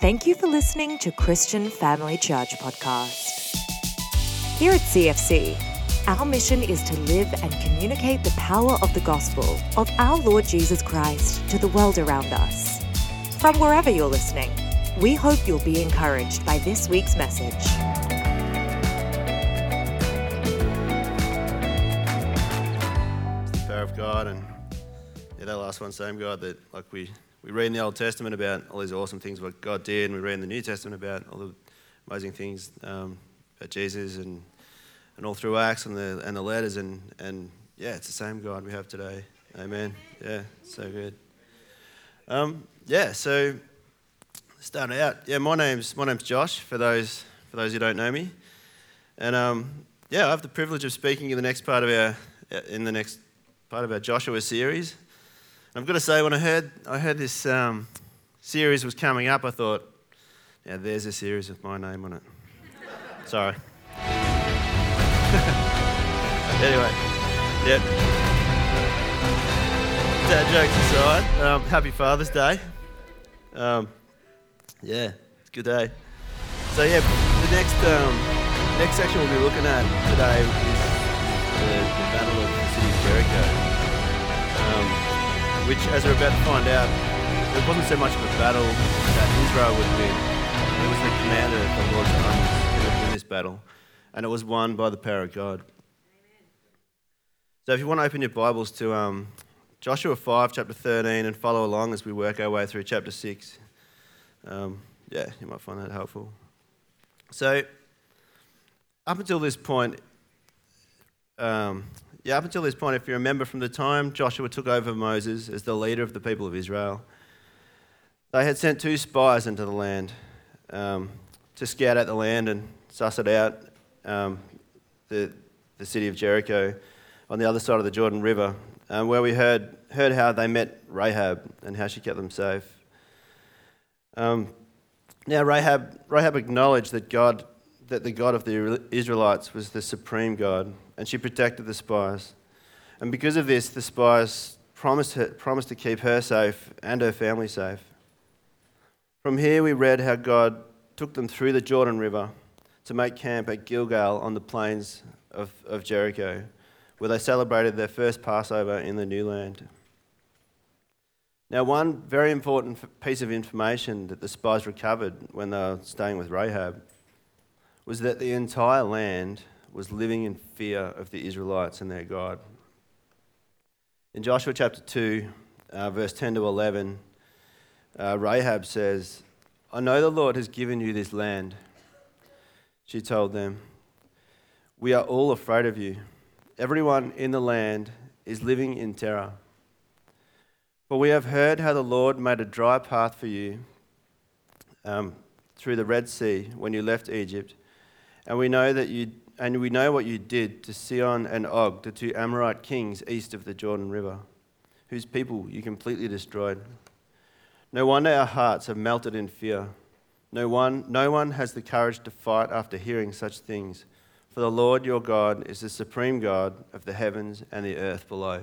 Thank you for listening to Christian Family Church Podcast. Here at CFC, our mission is to live and communicate the power of the gospel of our Lord Jesus Christ to the world around us. From wherever you're listening, we hope you'll be encouraged by this week's message. power of God and yeah, that last one, same God that like we, we read in the Old Testament about all these awesome things what God did, and we read in the New Testament about all the amazing things um, about Jesus and and all through Acts and the and the letters and and yeah, it's the same God we have today. Amen. Yeah, so good. Um, yeah, so starting out, yeah, my name's my name's Josh. For those for those who don't know me, and um, yeah, I have the privilege of speaking in the next part of our in the next part of our Joshua series. I've got to say, when I heard I heard this um, series was coming up, I thought, yeah, there's a series with my name on it. Sorry. anyway, yeah. Dad jokes aside, um, happy Father's Day. Um, yeah, good day. So yeah, the next um, next section we'll be looking at today is the, the Battle of the City of Jericho, which, as we're about to find out, it wasn't so much of a battle that Israel would win. It was the commander of the Lord's armies who would win this battle, and it was won by the power of God. So if you want to open your Bibles to um, Joshua 5, chapter 13, and follow along as we work our way through chapter 6, um, yeah, you might find that helpful. So, up until this point, um, yeah, up until this point, if you remember from the time Joshua took over Moses as the leader of the people of Israel, they had sent two spies into the land um, to scout out the land and suss it out, um, the, the city of Jericho on the other side of the Jordan River, um, where we heard, heard how they met Rahab and how she kept them safe. Um, now, Rahab, Rahab acknowledged that God, that the God of the Israelites was the supreme God, and she protected the spies. And because of this, the spies promised, her, promised to keep her safe and her family safe. From here, we read how God took them through the Jordan River to make camp at Gilgal on the plains of, of Jericho, where they celebrated their first Passover in the new land. Now, one very important piece of information that the spies recovered when they were staying with Rahab was that the entire land was living in fear of the Israelites and their God. In Joshua chapter 2, uh, verse 10 to 11, uh, Rahab says, I know the Lord has given you this land. She told them, We are all afraid of you. Everyone in the land is living in terror. For we have heard how the Lord made a dry path for you um, through the Red Sea when you left Egypt, and we know that you and we know what you did to Sihon and Og, the two Amorite kings east of the Jordan River, whose people you completely destroyed. No wonder our hearts have melted in fear. No one, no one has the courage to fight after hearing such things. For the Lord your God is the supreme God of the heavens and the earth below.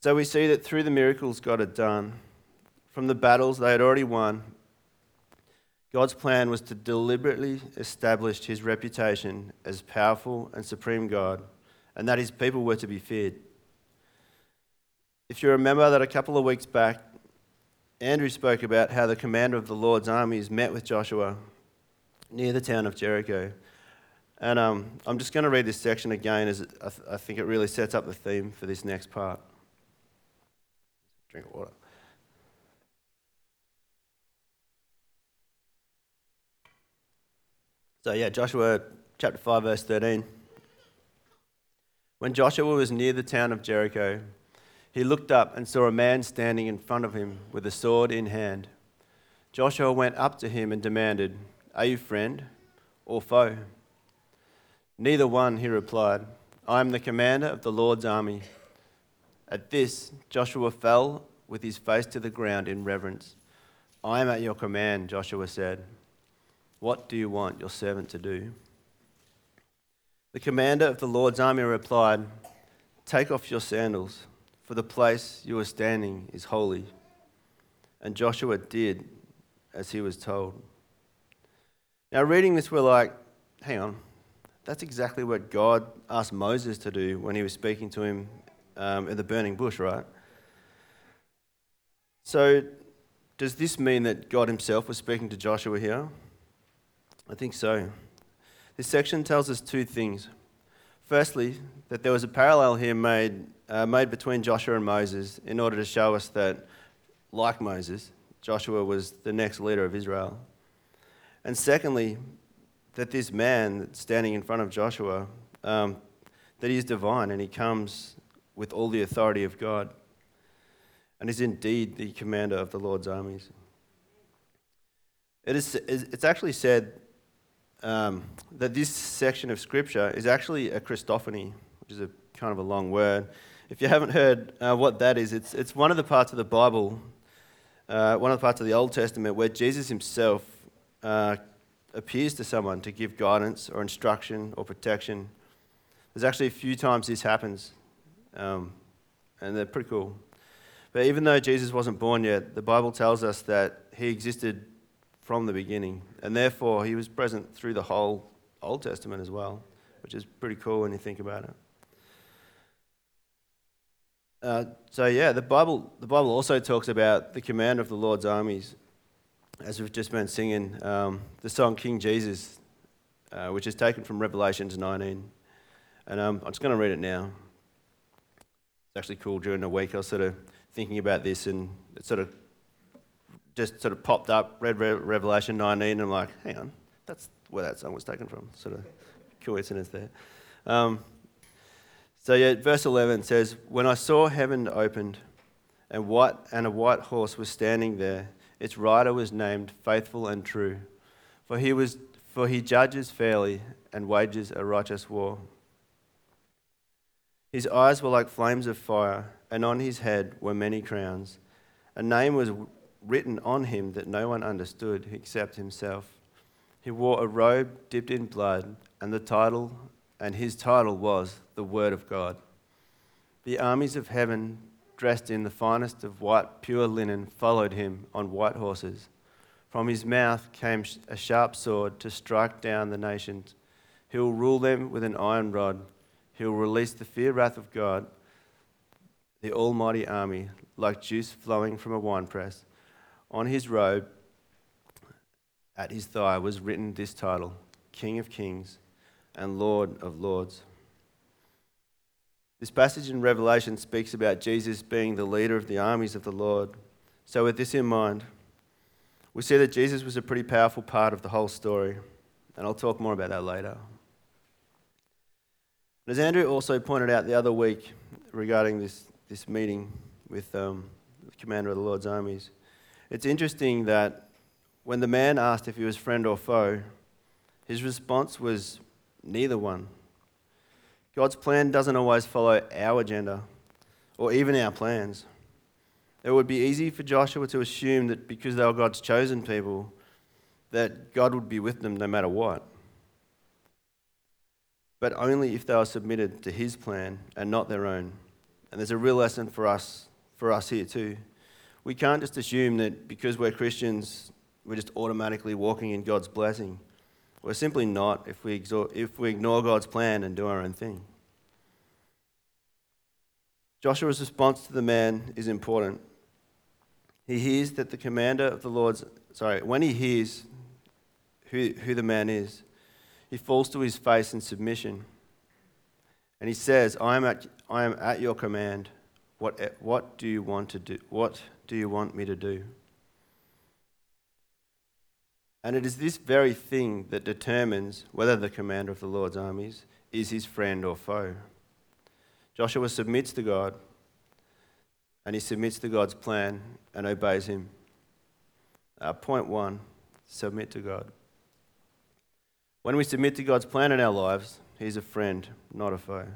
So we see that through the miracles God had done, from the battles they had already won, God's plan was to deliberately establish his reputation as powerful and supreme God, and that his people were to be feared. If you remember that a couple of weeks back, Andrew spoke about how the commander of the Lord's armies met with Joshua near the town of Jericho. And um, I'm just going to read this section again as I, th- I think it really sets up the theme for this next part. Drink water. So, yeah, Joshua chapter 5, verse 13. When Joshua was near the town of Jericho, he looked up and saw a man standing in front of him with a sword in hand. Joshua went up to him and demanded, Are you friend or foe? Neither one, he replied. I am the commander of the Lord's army. At this, Joshua fell with his face to the ground in reverence. I am at your command, Joshua said. What do you want your servant to do? The commander of the Lord's army replied, Take off your sandals, for the place you are standing is holy. And Joshua did, as he was told. Now, reading this, we're like, hang on, that's exactly what God asked Moses to do when he was speaking to him um, in the burning bush, right? So, does this mean that God himself was speaking to Joshua here? I think so. This section tells us two things. Firstly, that there was a parallel here made, uh, made between Joshua and Moses in order to show us that, like Moses, Joshua was the next leader of Israel. And secondly, that this man standing in front of Joshua, um, that he is divine and he comes with all the authority of God and is indeed the commander of the Lord's armies. It is, it's actually said um, that this section of Scripture is actually a Christophany, which is a kind of a long word. If you haven't heard uh, what that is, it's, it's one of the parts of the Bible, uh, one of the parts of the Old Testament where Jesus himself uh, appears to someone to give guidance or instruction or protection. There's actually a few times this happens, um, and they're pretty cool. But even though Jesus wasn't born yet, the Bible tells us that he existed from the beginning, and therefore he was present through the whole Old Testament as well, which is pretty cool when you think about it. Uh, so yeah, the Bible the Bible also talks about the commander of the Lord's armies, as we've just been singing um, the song King Jesus, uh, which is taken from Revelations 19, and um, I'm just going to read it now. It's actually cool. During the week, I was sort of thinking about this, and it sort of just sort of popped up, read Revelation 19, and I'm like, hang on, that's where that song was taken from. Sort of coincidence there. Um, so yeah, verse 11 says, When I saw heaven opened, and, what, and a white horse was standing there, its rider was named Faithful and True, for he, was, for he judges fairly and wages a righteous war. His eyes were like flames of fire, and on his head were many crowns. A name was written on him that no one understood except himself. He wore a robe dipped in blood, and the title and his title was the Word of God. The armies of heaven, dressed in the finest of white pure linen, followed him on white horses. From his mouth came a sharp sword to strike down the nations. He will rule them with an iron rod. He will release the fear wrath of God, the almighty army, like juice flowing from a winepress. On his robe, at his thigh, was written this title King of Kings and Lord of Lords. This passage in Revelation speaks about Jesus being the leader of the armies of the Lord. So, with this in mind, we see that Jesus was a pretty powerful part of the whole story, and I'll talk more about that later. As Andrew also pointed out the other week regarding this, this meeting with um, the commander of the Lord's armies, it's interesting that when the man asked if he was friend or foe, his response was neither one. God's plan doesn't always follow our agenda or even our plans. It would be easy for Joshua to assume that because they were God's chosen people, that God would be with them no matter what. But only if they are submitted to his plan and not their own. And there's a real lesson for us for us here too we can't just assume that because we're Christians, we're just automatically walking in God's blessing. We're simply not if we, if we ignore God's plan and do our own thing. Joshua's response to the man is important. He hears that the commander of the Lord's, sorry, when he hears who, who the man is, he falls to his face in submission. And he says, I am at, I am at your command. What, what do you want to do? What do you want me to do? And it is this very thing that determines whether the commander of the Lord's armies is his friend or foe. Joshua submits to God, and he submits to God's plan and obeys him. Uh, point one submit to God. When we submit to God's plan in our lives, he's a friend, not a foe.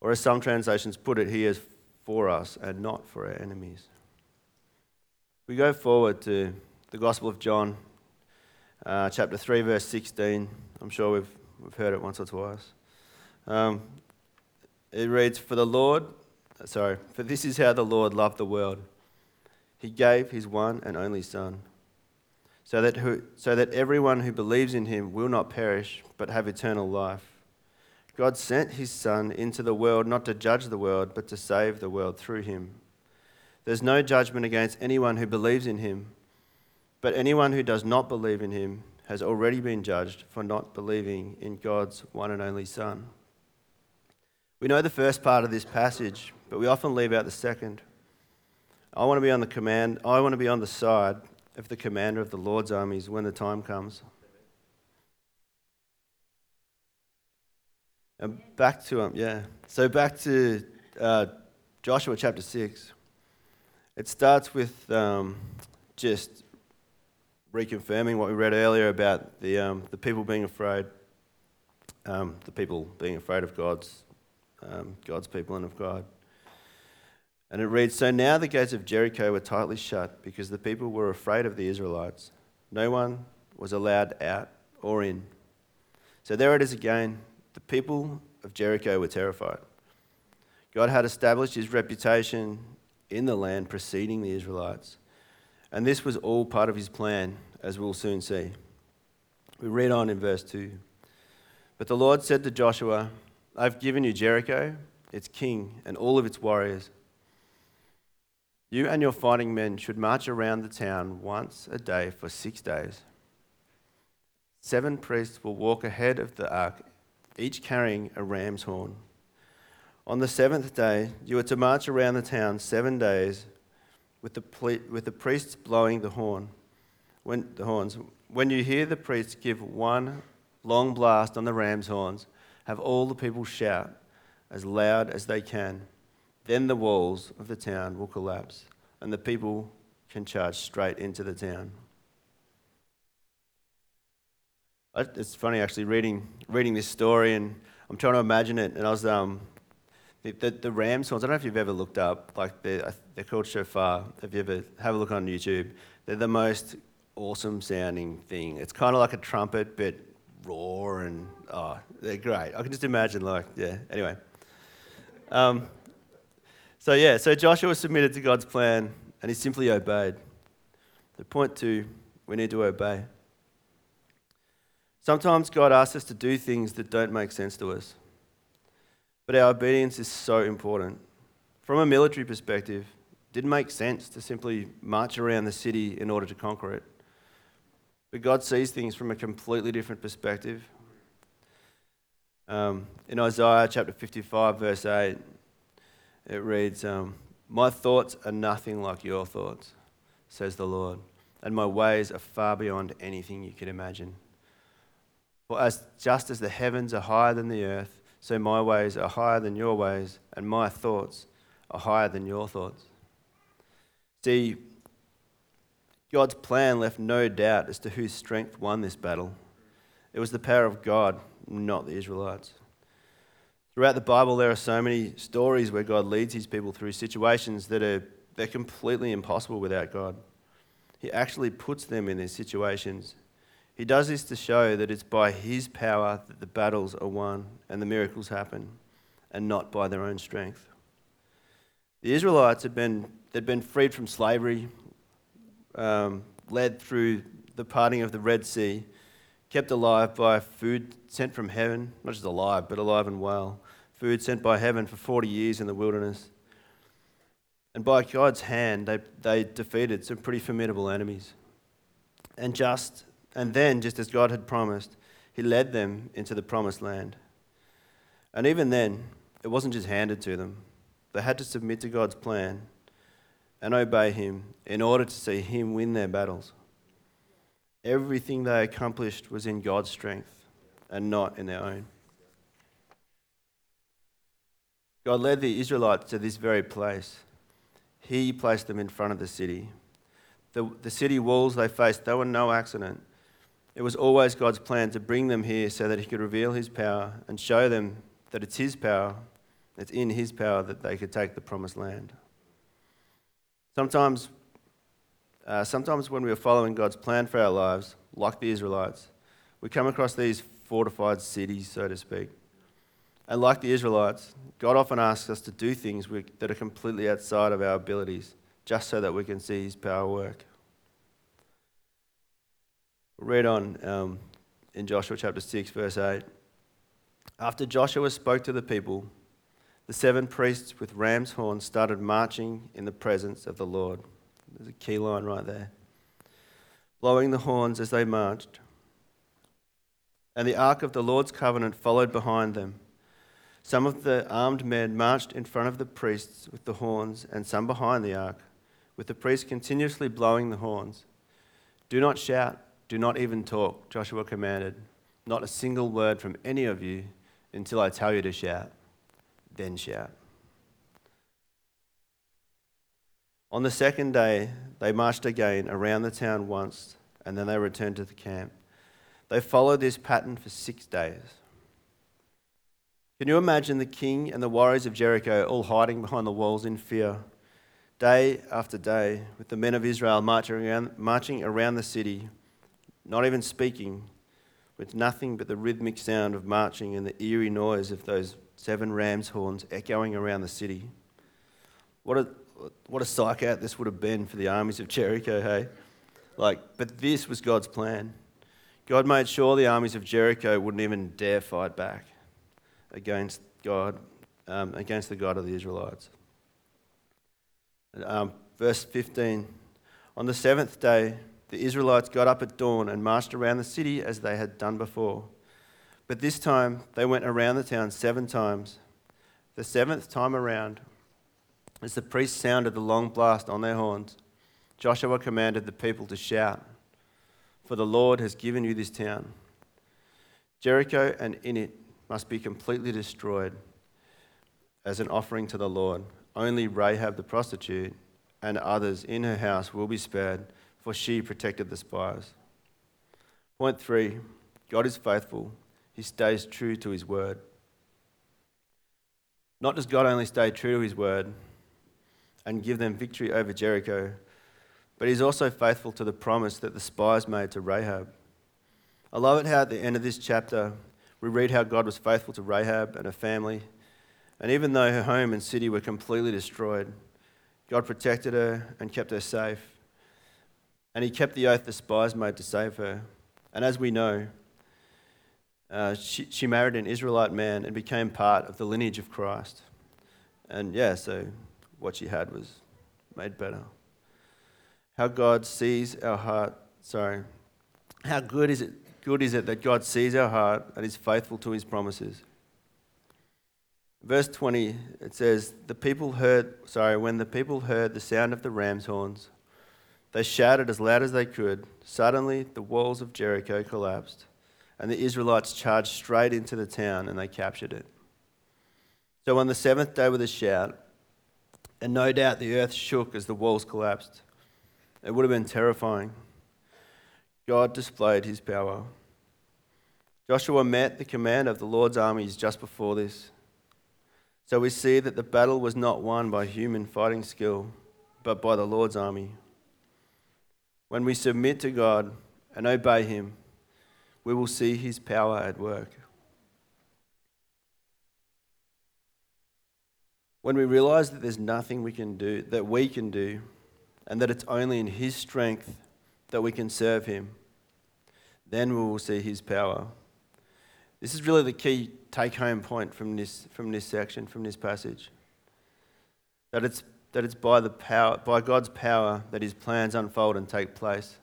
Or as some translations put it, he is for us and not for our enemies. We go forward to the Gospel of John, uh, chapter 3, verse 16. I'm sure we've, we've heard it once or twice. Um, it reads, For the Lord, sorry, for this is how the Lord loved the world. He gave his one and only Son, so that, who, so that everyone who believes in him will not perish, but have eternal life. God sent his Son into the world not to judge the world, but to save the world through him. There's no judgment against anyone who believes in him, but anyone who does not believe in him has already been judged for not believing in God's one and only Son. We know the first part of this passage, but we often leave out the second. I want to be on the command, I want to be on the side of the commander of the Lord's armies when the time comes. And back to um, yeah. So back to uh, Joshua chapter 6. It starts with um, just reconfirming what we read earlier about the, um, the people being afraid, um, the people being afraid of God's, um, God's people and of God. And it reads So now the gates of Jericho were tightly shut because the people were afraid of the Israelites. No one was allowed out or in. So there it is again. The people of Jericho were terrified. God had established his reputation in the land preceding the Israelites. And this was all part of his plan, as we'll soon see. We read on in verse 2. But the Lord said to Joshua, I've given you Jericho, its king, and all of its warriors. You and your fighting men should march around the town once a day for six days. Seven priests will walk ahead of the ark, each carrying a ram's horn. On the seventh day, you are to march around the town seven days with the, ple- with the priests blowing the horn. When, the horns. When you hear the priests give one long blast on the ram's horns, have all the people shout as loud as they can. Then the walls of the town will collapse, and the people can charge straight into the town. It's funny actually reading, reading this story, and I'm trying to imagine it. And I was um, the, the, the Rams. I don't know if you've ever looked up. Like they're, they're called shofar. Have you ever have a look on YouTube? They're the most awesome sounding thing. It's kind of like a trumpet, but raw and oh, they're great. I can just imagine like yeah. Anyway, um, so, yeah, so Joshua submitted to God's plan and he simply obeyed. The point two, we need to obey. Sometimes God asks us to do things that don't make sense to us. But our obedience is so important. From a military perspective, it didn't make sense to simply march around the city in order to conquer it. But God sees things from a completely different perspective. Um, in Isaiah chapter 55, verse 8, it reads, um, My thoughts are nothing like your thoughts, says the Lord, and my ways are far beyond anything you can imagine. For as just as the heavens are higher than the earth, so my ways are higher than your ways, and my thoughts are higher than your thoughts. See, God's plan left no doubt as to whose strength won this battle. It was the power of God, not the Israelites. Throughout the Bible, there are so many stories where God leads his people through situations that are they're completely impossible without God. He actually puts them in these situations. He does this to show that it's by his power that the battles are won and the miracles happen, and not by their own strength. The Israelites had been, they'd been freed from slavery, um, led through the parting of the Red Sea, kept alive by food sent from heaven, not just alive, but alive and well food sent by heaven for 40 years in the wilderness. And by God's hand, they, they defeated some pretty formidable enemies. And just and then, just as God had promised, He led them into the promised land. And even then, it wasn't just handed to them. They had to submit to God's plan and obey Him in order to see Him win their battles. Everything they accomplished was in God's strength and not in their own. God led the Israelites to this very place. He placed them in front of the city. The, the city walls they faced, they were no accident. It was always God's plan to bring them here so that He could reveal His power and show them that it's His power, it's in His power that they could take the promised land. Sometimes, uh, sometimes when we are following God's plan for our lives, like the Israelites, we come across these fortified cities, so to speak. And like the Israelites, God often asks us to do things that are completely outside of our abilities just so that we can see His power work. Read on um, in Joshua chapter 6, verse 8. After Joshua spoke to the people, the seven priests with ram's horns started marching in the presence of the Lord. There's a key line right there. Blowing the horns as they marched. And the ark of the Lord's covenant followed behind them. Some of the armed men marched in front of the priests with the horns, and some behind the ark, with the priests continuously blowing the horns. Do not shout, do not even talk, Joshua commanded. Not a single word from any of you until I tell you to shout. Then shout. On the second day, they marched again around the town once, and then they returned to the camp. They followed this pattern for six days. Can you imagine the king and the warriors of Jericho all hiding behind the walls in fear, day after day, with the men of Israel marching around, marching around the city, not even speaking, with nothing but the rhythmic sound of marching and the eerie noise of those seven ram's horns echoing around the city? What a, what a psych out this would have been for the armies of Jericho, hey? Like, but this was God's plan. God made sure the armies of Jericho wouldn't even dare fight back against God, um, against the God of the Israelites. Um, verse 15 On the seventh day, the Israelites got up at dawn and marched around the city as they had done before. But this time they went around the town seven times. The seventh time around, as the priests sounded the long blast on their horns, Joshua commanded the people to shout, For the Lord has given you this town. Jericho and in it must be completely destroyed as an offering to the Lord. Only Rahab the prostitute and others in her house will be spared, for she protected the spies. Point three God is faithful, He stays true to His word. Not does God only stay true to His word and give them victory over Jericho, but He's also faithful to the promise that the spies made to Rahab. I love it how at the end of this chapter, we read how God was faithful to Rahab and her family. And even though her home and city were completely destroyed, God protected her and kept her safe. And he kept the oath the spies made to save her. And as we know, uh, she, she married an Israelite man and became part of the lineage of Christ. And yeah, so what she had was made better. How God sees our heart, sorry, how good is it good is it that God sees our heart and is faithful to his promises. Verse 20, it says, The people heard, sorry, when the people heard the sound of the ram's horns, they shouted as loud as they could. Suddenly, the walls of Jericho collapsed, and the Israelites charged straight into the town and they captured it. So on the seventh day with a shout, and no doubt the earth shook as the walls collapsed. It would have been terrifying. God displayed his power. Joshua met the command of the Lord's armies just before this. So we see that the battle was not won by human fighting skill, but by the Lord's army. When we submit to God and obey Him, we will see His power at work. When we realize that there's nothing we can do, that we can do, and that it's only in His strength that we can serve Him, then we will see His power. This is really the key take home point from this, from this section, from this passage. That it's, that it's by, the power, by God's power that His plans unfold and take place,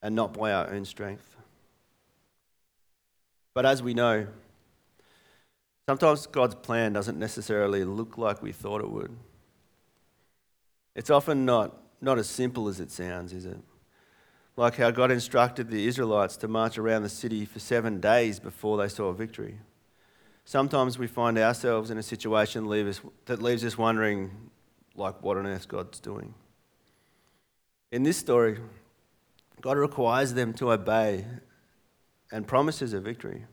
and not by our own strength. But as we know, sometimes God's plan doesn't necessarily look like we thought it would. It's often not, not as simple as it sounds, is it? like how God instructed the Israelites to march around the city for seven days before they saw victory. Sometimes we find ourselves in a situation that leaves us wondering, like, what on earth God's doing. In this story, God requires them to obey and promises a victory.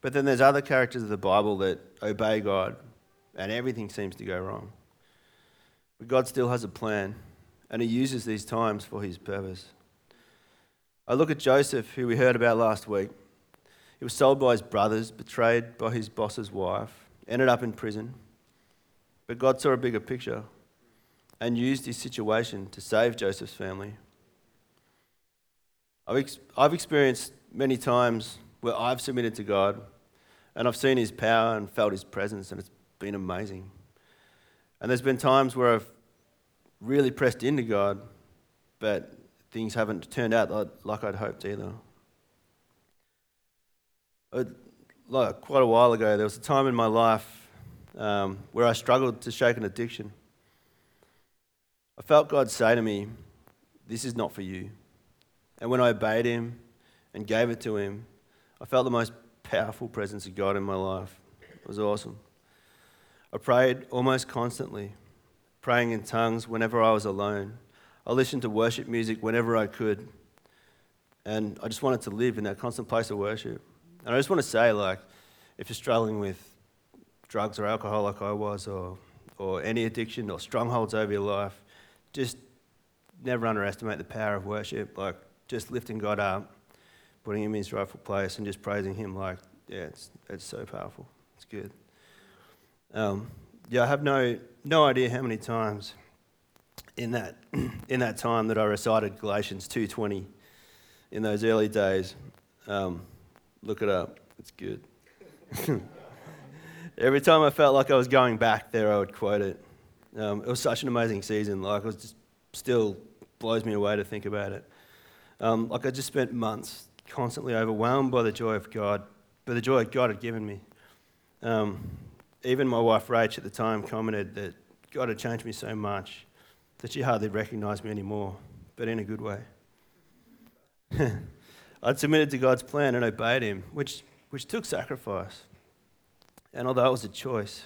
But then there's other characters of the Bible that obey God and everything seems to go wrong. But God still has a plan and He uses these times for His purpose. I look at Joseph, who we heard about last week. He was sold by his brothers, betrayed by his boss's wife, ended up in prison. But God saw a bigger picture and used his situation to save Joseph's family. I've, ex- I've experienced many times where I've submitted to God and I've seen His power and felt His presence, and it's been amazing. And there's been times where I've really pressed into God, but things haven't turned out like I'd hoped either. Like quite a while ago, there was a time in my life um, where I struggled to shake an addiction. I felt God say to me, This is not for you. And when I obeyed Him and gave it to Him, I felt the most powerful presence of God in my life. It was awesome. I prayed almost constantly, praying in tongues whenever I was alone. I listened to worship music whenever I could. And I just wanted to live in that constant place of worship. And I just want to say, like, if you're struggling with drugs or alcohol like I was, or, or any addiction or strongholds over your life, just never underestimate the power of worship. Like, just lifting God up putting him in his rightful place and just praising him like, yeah, it's, it's so powerful. It's good. Um, yeah, I have no, no idea how many times in that, in that time that I recited Galatians 2.20 in those early days. Um, look it up. It's good. Every time I felt like I was going back there, I would quote it. Um, it was such an amazing season. Like, it was just still blows me away to think about it. Um, like, I just spent months constantly overwhelmed by the joy of God, by the joy God had given me. Um, even my wife Rach at the time commented that God had changed me so much that she hardly recognised me anymore, but in a good way. I'd submitted to God's plan and obeyed Him, which, which took sacrifice. And although it was a choice,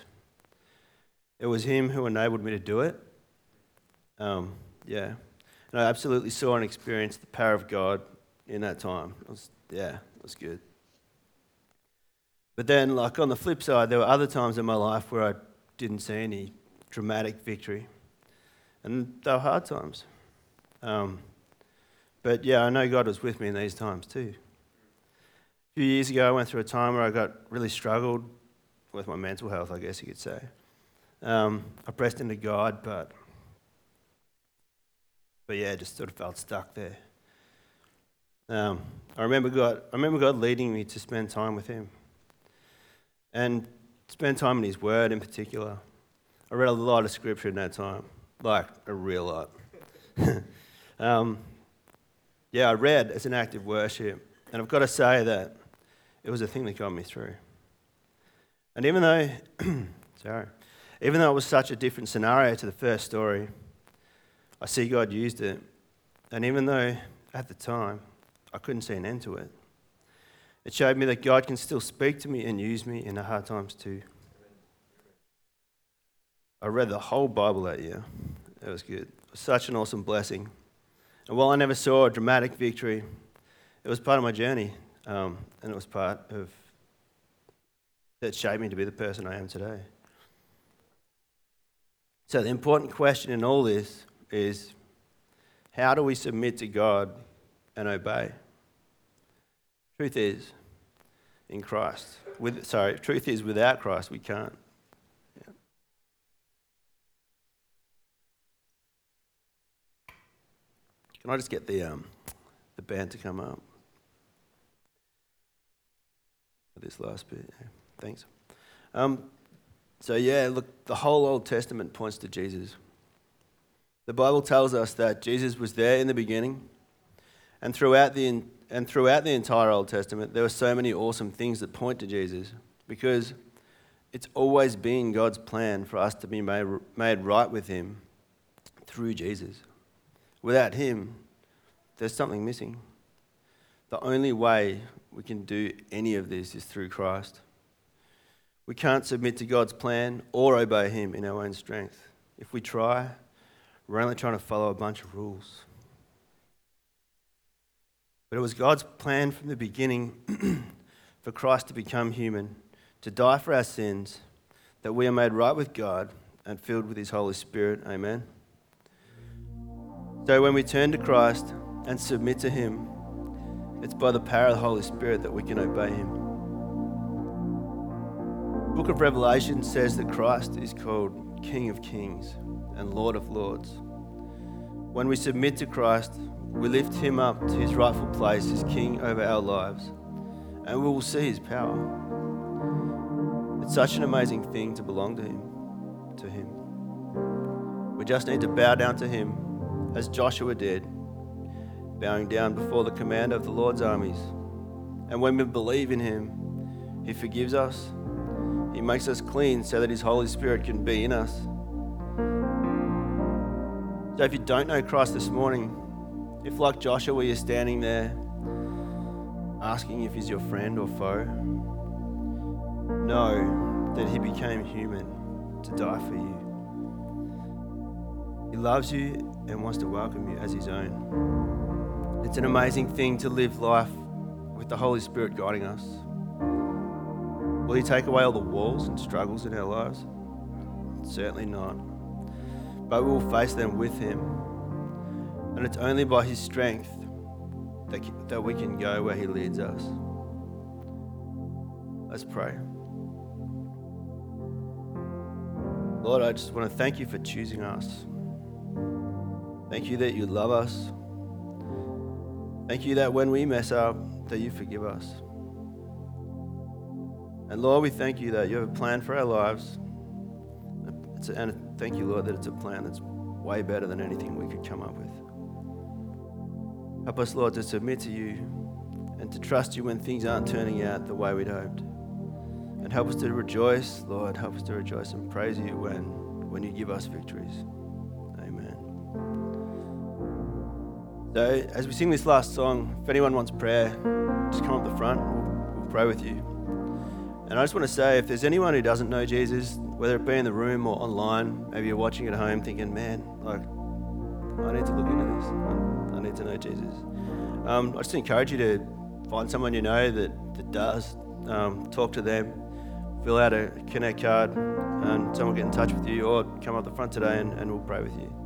it was Him who enabled me to do it. Um, yeah. And I absolutely saw and experienced the power of God in that time. It was, yeah, it was good. But then, like on the flip side, there were other times in my life where I didn't see any dramatic victory. And they were hard times. Um, but yeah, I know God was with me in these times too. A few years ago, I went through a time where I got really struggled with my mental health, I guess you could say. Um, I pressed into God, but but yeah, just sort of felt stuck there. Um, I remember God. I remember God leading me to spend time with Him, and spend time in His Word in particular. I read a lot of Scripture in that time, like a real lot. um, yeah, I read as an act of worship, and I've got to say that it was a thing that got me through. And even though, sorry, even though it was such a different scenario to the first story, I see God used it. And even though at the time I couldn't see an end to it. It showed me that God can still speak to me and use me in the hard times too. I read the whole Bible that year. It was good. It was such an awesome blessing. And while I never saw a dramatic victory, it was part of my journey, um, and it was part of that shaped me to be the person I am today. So, the important question in all this is how do we submit to God and obey. Truth is, in Christ, with, sorry, truth is, without Christ, we can't. Can I just get the, um, the band to come up? For this last bit. Yeah. Thanks. Um, so, yeah, look, the whole Old Testament points to Jesus. The Bible tells us that Jesus was there in the beginning and throughout the, and throughout the entire Old Testament, there were so many awesome things that point to Jesus because it's always been God's plan for us to be made, made right with Him through Jesus. Without Him, there's something missing. The only way we can do any of this is through Christ. We can't submit to God's plan or obey Him in our own strength. If we try, we're only trying to follow a bunch of rules. But it was God's plan from the beginning for Christ to become human, to die for our sins, that we are made right with God and filled with His Holy Spirit. Amen. So when we turn to Christ and submit to Him, it's by the power of the Holy Spirit that we can obey Him. The book of Revelation says that Christ is called King of Kings and Lord of Lords. When we submit to Christ, we lift him up to his rightful place as king over our lives, and we will see his power. It's such an amazing thing to belong to him, to him. We just need to bow down to him as Joshua did, bowing down before the commander of the Lord's armies. And when we believe in him, he forgives us. He makes us clean so that his Holy Spirit can be in us. So if you don't know Christ this morning, if like Joshua you're standing there asking if he's your friend or foe, know that he became human to die for you. He loves you and wants to welcome you as his own. It's an amazing thing to live life with the Holy Spirit guiding us. Will he take away all the walls and struggles in our lives? Certainly not but we will face them with Him. And it's only by His strength that, that we can go where He leads us. Let's pray. Lord, I just want to thank you for choosing us. Thank you that you love us. Thank you that when we mess up, that you forgive us. And Lord, we thank you that you have a plan for our lives. And thank you, Lord, that it's a plan that's way better than anything we could come up with. Help us, Lord, to submit to you and to trust you when things aren't turning out the way we'd hoped. And help us to rejoice, Lord, help us to rejoice and praise you when, when you give us victories. Amen. So, as we sing this last song, if anyone wants prayer, just come up the front. We'll, we'll pray with you. And I just want to say if there's anyone who doesn't know Jesus, whether it be in the room or online, maybe you're watching at home thinking, man, like, I need to look into this. I, need to know Jesus. Um, I just encourage you to find someone you know that, that does. Um, talk to them, fill out a Connect card, and someone will get in touch with you, or come up the front today and, and we'll pray with you.